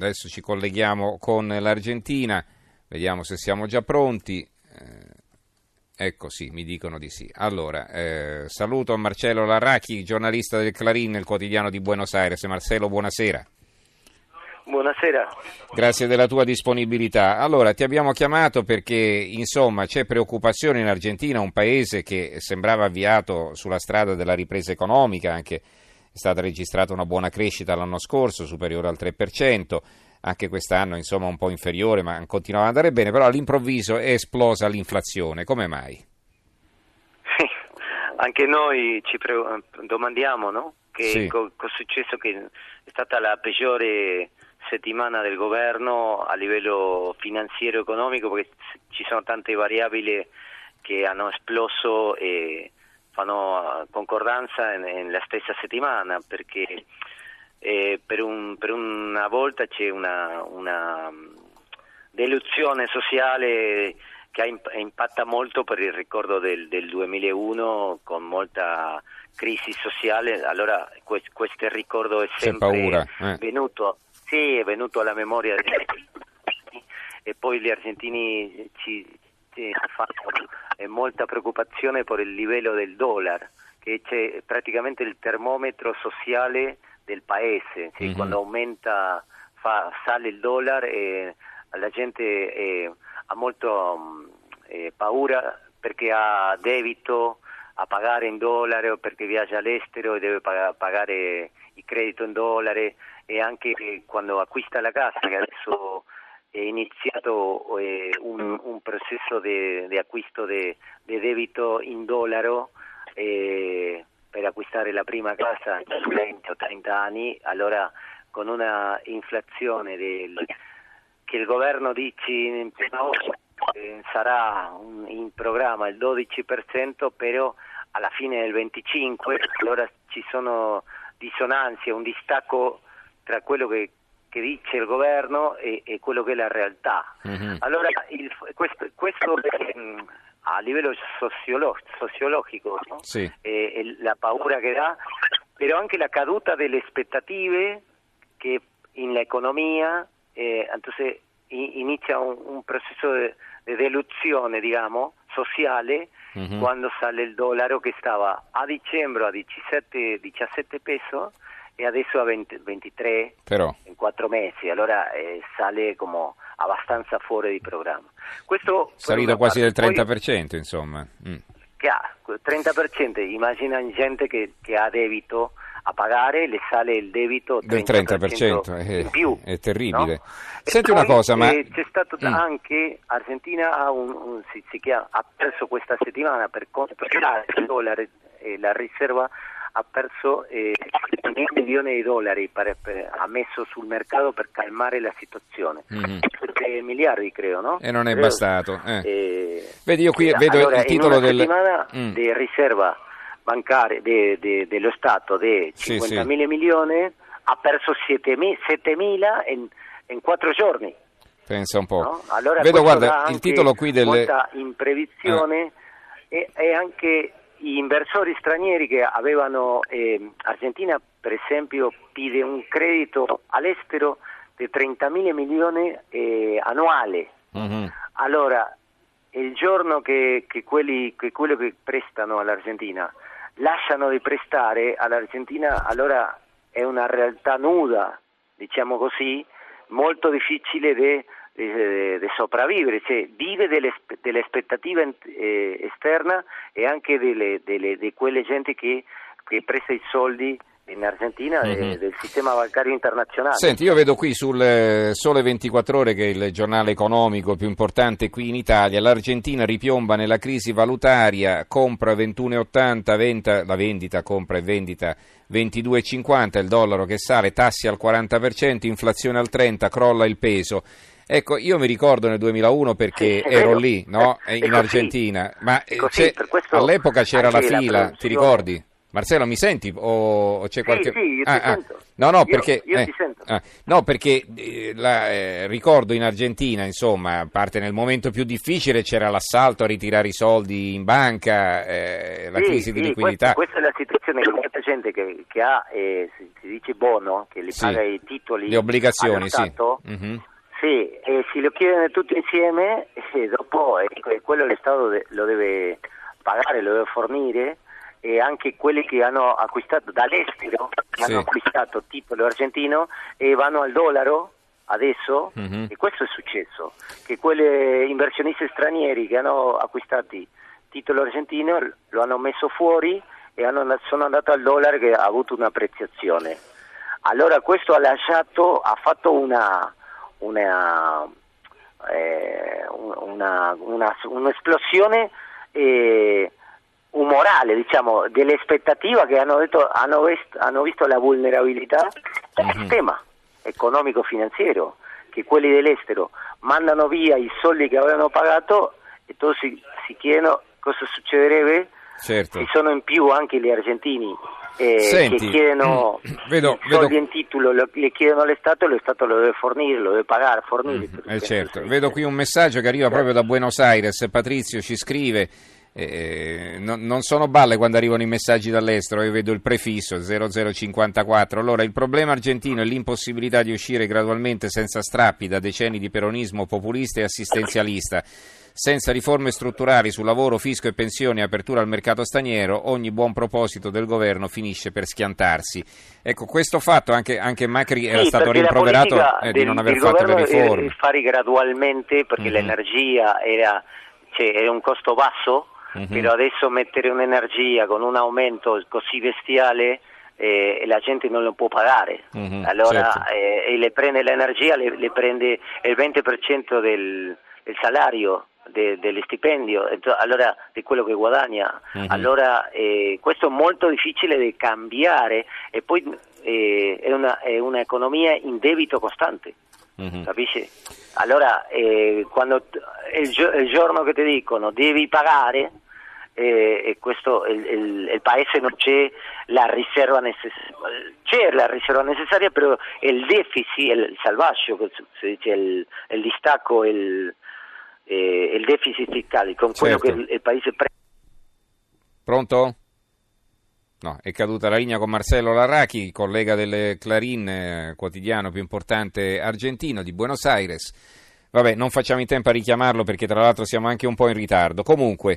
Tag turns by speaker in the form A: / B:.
A: Adesso ci colleghiamo con l'Argentina, vediamo se siamo già pronti. Eh, ecco sì, mi dicono di sì. Allora, eh, saluto Marcello Larracchi, giornalista del Clarín, il quotidiano di Buenos Aires. Marcello, buonasera.
B: Buonasera.
A: Grazie della tua disponibilità. Allora, ti abbiamo chiamato perché, insomma, c'è preoccupazione in Argentina, un paese che sembrava avviato sulla strada della ripresa economica, anche è stata registrata una buona crescita l'anno scorso, superiore al 3%, anche quest'anno insomma un po' inferiore, ma continuava ad andare bene, però all'improvviso è esplosa l'inflazione. Come mai?
B: Sì, anche noi ci pre- domandiamo, no? Che
A: Sì.
B: co- cosa è successo che è stata la peggiore settimana del governo a livello finanziario e economico perché ci sono tante variabili che hanno esploso e fanno concordanza nella stessa settimana perché eh, per, un- per una volta c'è una, una mm, delusione sociale che impatta molto per il ricordo del, del 2001 con molta crisi sociale, allora que- questo ricordo è sempre
A: paura, eh.
B: venuto, sì, è venuto alla memoria dei- e poi gli argentini ci, ci fanno eh, molta preoccupazione per il livello del dollaro, che c'è praticamente il termometro sociale del paese, sì,
A: Mhm.
B: quando aumenta, fa- sale il dollaro e la gente eh, ha molto mh, eh, paura perché ha debito a pagare in dollaro perché viaggia all'estero e deve paga- pagare il credito in dollari e anche quando acquista la casa che adesso è iniziato eh, un, un processo di acquisto di debito in dollaro eh, per acquistare la prima casa in 20 o 30 anni, allora con una inflazione del, che il governo dice in prima ora eh, sarà un- in programma il 12%, però alla fine del 25%, allora ci sono dissonanze, un distacco tra quello che, che dice il governo e, e quello che è la realtà.
A: Mhm.
B: Allora, il- questo, questo ehm, a livello sociolo- sociologico, no?
A: Sì.
B: Eh, el- la paura che dà, però anche la caduta delle aspettative che in la economia, eh, entonces inizia un, un processo di delusione, diciamo, sociale,
A: Mhm.
B: quando sale il dollaro che stava a dicembre a 17, 17 peso e adesso a 20 23
A: Però,
B: in quattro mesi, allora eh, sale come abbastanza fuori di programma. Questo
A: salito quasi del
B: parte. Poi,
A: 30%, insomma. Mm.
B: che ha quel 30%, immagina gente che, che ha debito a pagare, le sale il debito
A: Del
B: 30%,
A: 30%, è,
B: in più.
A: è terribile.
B: no?
A: Senti
B: E
A: una
B: poi,
A: cosa, ma...
B: eh, c'è stato
A: Mm.
B: anche, Argentina ha, un, un- si, si chiama- ha perso questa settimana per il dollaro, eh, la riserva ha perso eh, mil milioni di dollari, per- per- ha messo sul mercato per calmare la situazione.
A: Mhm.
B: 3 miliardi credo, no?
A: E non è
B: Credo.
A: bastato, eh.
B: Eh,
A: Vedi, io qui
B: eh,
A: vedo
B: allora,
A: il titolo del...
B: settimana
A: Mm.
B: di riserva bancaria de- de- dello Stato di
A: Sì,
B: 50
A: sì.
B: mila milioni ha perso 7 mila in, in 4 giorni.
A: Pensa un po'.
B: no? Allora
A: Vedo, guarda, il titolo qui del...
B: molta imprevisione e, e anche gli inversori stranieri che avevano eh, Argentina per esempio pide un credito all'estero di 30 mila milioni eh, annuale
A: Mhm.
B: allora, il giorno che, che quelli, che quello che prestano all'Argentina lasciano di prestare all'Argentina, allora è una realtà nuda, diciamo così, molto difficile di sopravvivere, cioè vive delle aspettative eh, esterne e anche delle, delle- di quelle gente che, che presta i soldi in Argentina eh,
A: Mhm.
B: del sistema bancario internazionale.
A: Senti, io vedo qui sul eh, Sole 24 Ore, che è il giornale economico più importante qui in Italia, l'Argentina ripiomba nella crisi valutaria, compra 21,80, venta- la vendita, compra e vendita 22,50, il dollaro che sale, tassi al 40%, inflazione al 30%, crolla il peso. Ecco, io mi ricordo nel 2001 perché
B: Sì,
A: ero
B: vero.
A: lì, no?
B: È
A: in
B: così.
A: Argentina, ma eh,
B: così,
A: all'epoca c'era la
B: anche la
A: fila, ti ricordi? Marcello, mi senti o c'è
B: Sì,
A: qualche...
B: sì, io ti
A: Ah, ah. No, no,
B: Io-
A: perché...
B: io
A: eh,
B: ti sento.
A: ah, no, perché eh, la, eh, ricordo in Argentina, insomma, a parte nel momento più difficile c'era l'assalto a ritirare i soldi in banca, eh, la
B: Sì,
A: crisi di
B: sì,
A: liquidità.
B: Questa, questa è la situazione che molta gente che, che ha, eh, si, si dice bono, che li
A: Sì.
B: paga i titoli
A: Le obbligazioni, sì. Mhm.
B: sì, e si lo chiedono tutti insieme e dopo eh, que- quello lo Stato de- lo deve pagare, lo deve fornire e anche quelli che hanno acquistato dall'estero, che
A: Sì.
B: hanno acquistato titolo argentino e vanno al dollaro adesso
A: Mhm.
B: e questo è successo, che quegli inversionisti stranieri che hanno acquistato titolo argentino lo hanno messo fuori e hanno- sono andati al dollaro che ha avuto un'apprezzazione. Allora questo ha lasciato, ha fatto una, una, eh, una- una- un'esplosione eh, umorale, diciamo, dell'aspettativa che hanno, detto, hanno, vist- hanno visto la vulnerabilità del
A: Mhm.
B: sistema economico-finanziario, che quelli dell'estero mandano via i soldi che avevano pagato e tutti si, si chiedono cosa succederebbe
A: Certo.
B: ci sono in più anche gli argentini eh,
A: Senti,
B: che chiedono
A: mm, vedo-
B: i soldi
A: vedo-
B: in titolo, lo- le chiedono allo Stato e lo Stato lo deve fornire, lo deve pagare, fornire. per
A: Eh, certo, vedo qui un messaggio che arriva proprio da Buenos Aires. Patrizio ci scrive: eh, non, non sono balle quando arrivano i messaggi dall'estero, io vedo il prefisso 0054. Allora, il problema argentino è l'impossibilità di uscire gradualmente senza strappi da decenni di peronismo populista e assistenzialista. Senza riforme strutturali su lavoro, fisco e pensioni e apertura al mercato straniero, ogni buon proposito del governo finisce per schiantarsi. Ecco, questo fatto, anche, anche Macri era
B: Sì,
A: stato rimproverato eh, di
B: del-
A: non aver fatto le riforme.
B: fare gradualmente perché
A: Mhm.
B: l'energia era, cioè, era un costo basso,
A: Mhm.
B: però adesso mettere un'energia con un aumento così bestiale eh, la gente non lo può pagare.
A: Mhm,
B: allora
A: certo.
B: eh, e le prende l'energia, le, le prende il 20% del, del salario. de- dello stipendio, allora di quello che guadagna.
A: Mhm.
B: Allora eh, questo è molto difficile da cambiare e poi eh, è, una, è un'economia in debito costante,
A: Mhm.
B: capisci? Allora eh, quando il, gio- il giorno che ti dicono devi pagare eh, e questo il, il- il paese non c'è la riserva necessaria c'è la riserva necessaria però il deficit il salvaggio che si dice il, distacco il, eh, deficit fiscale con quello
A: Certo.
B: che il, il paese prende
A: Pronto? No, è caduta la linea con Marcello Larrachi, collega del Clarin, quotidiano più importante argentino di Buenos Aires. Vabbè, non facciamo in tempo a richiamarlo perché tra l'altro siamo anche un po' in ritardo. Comunque,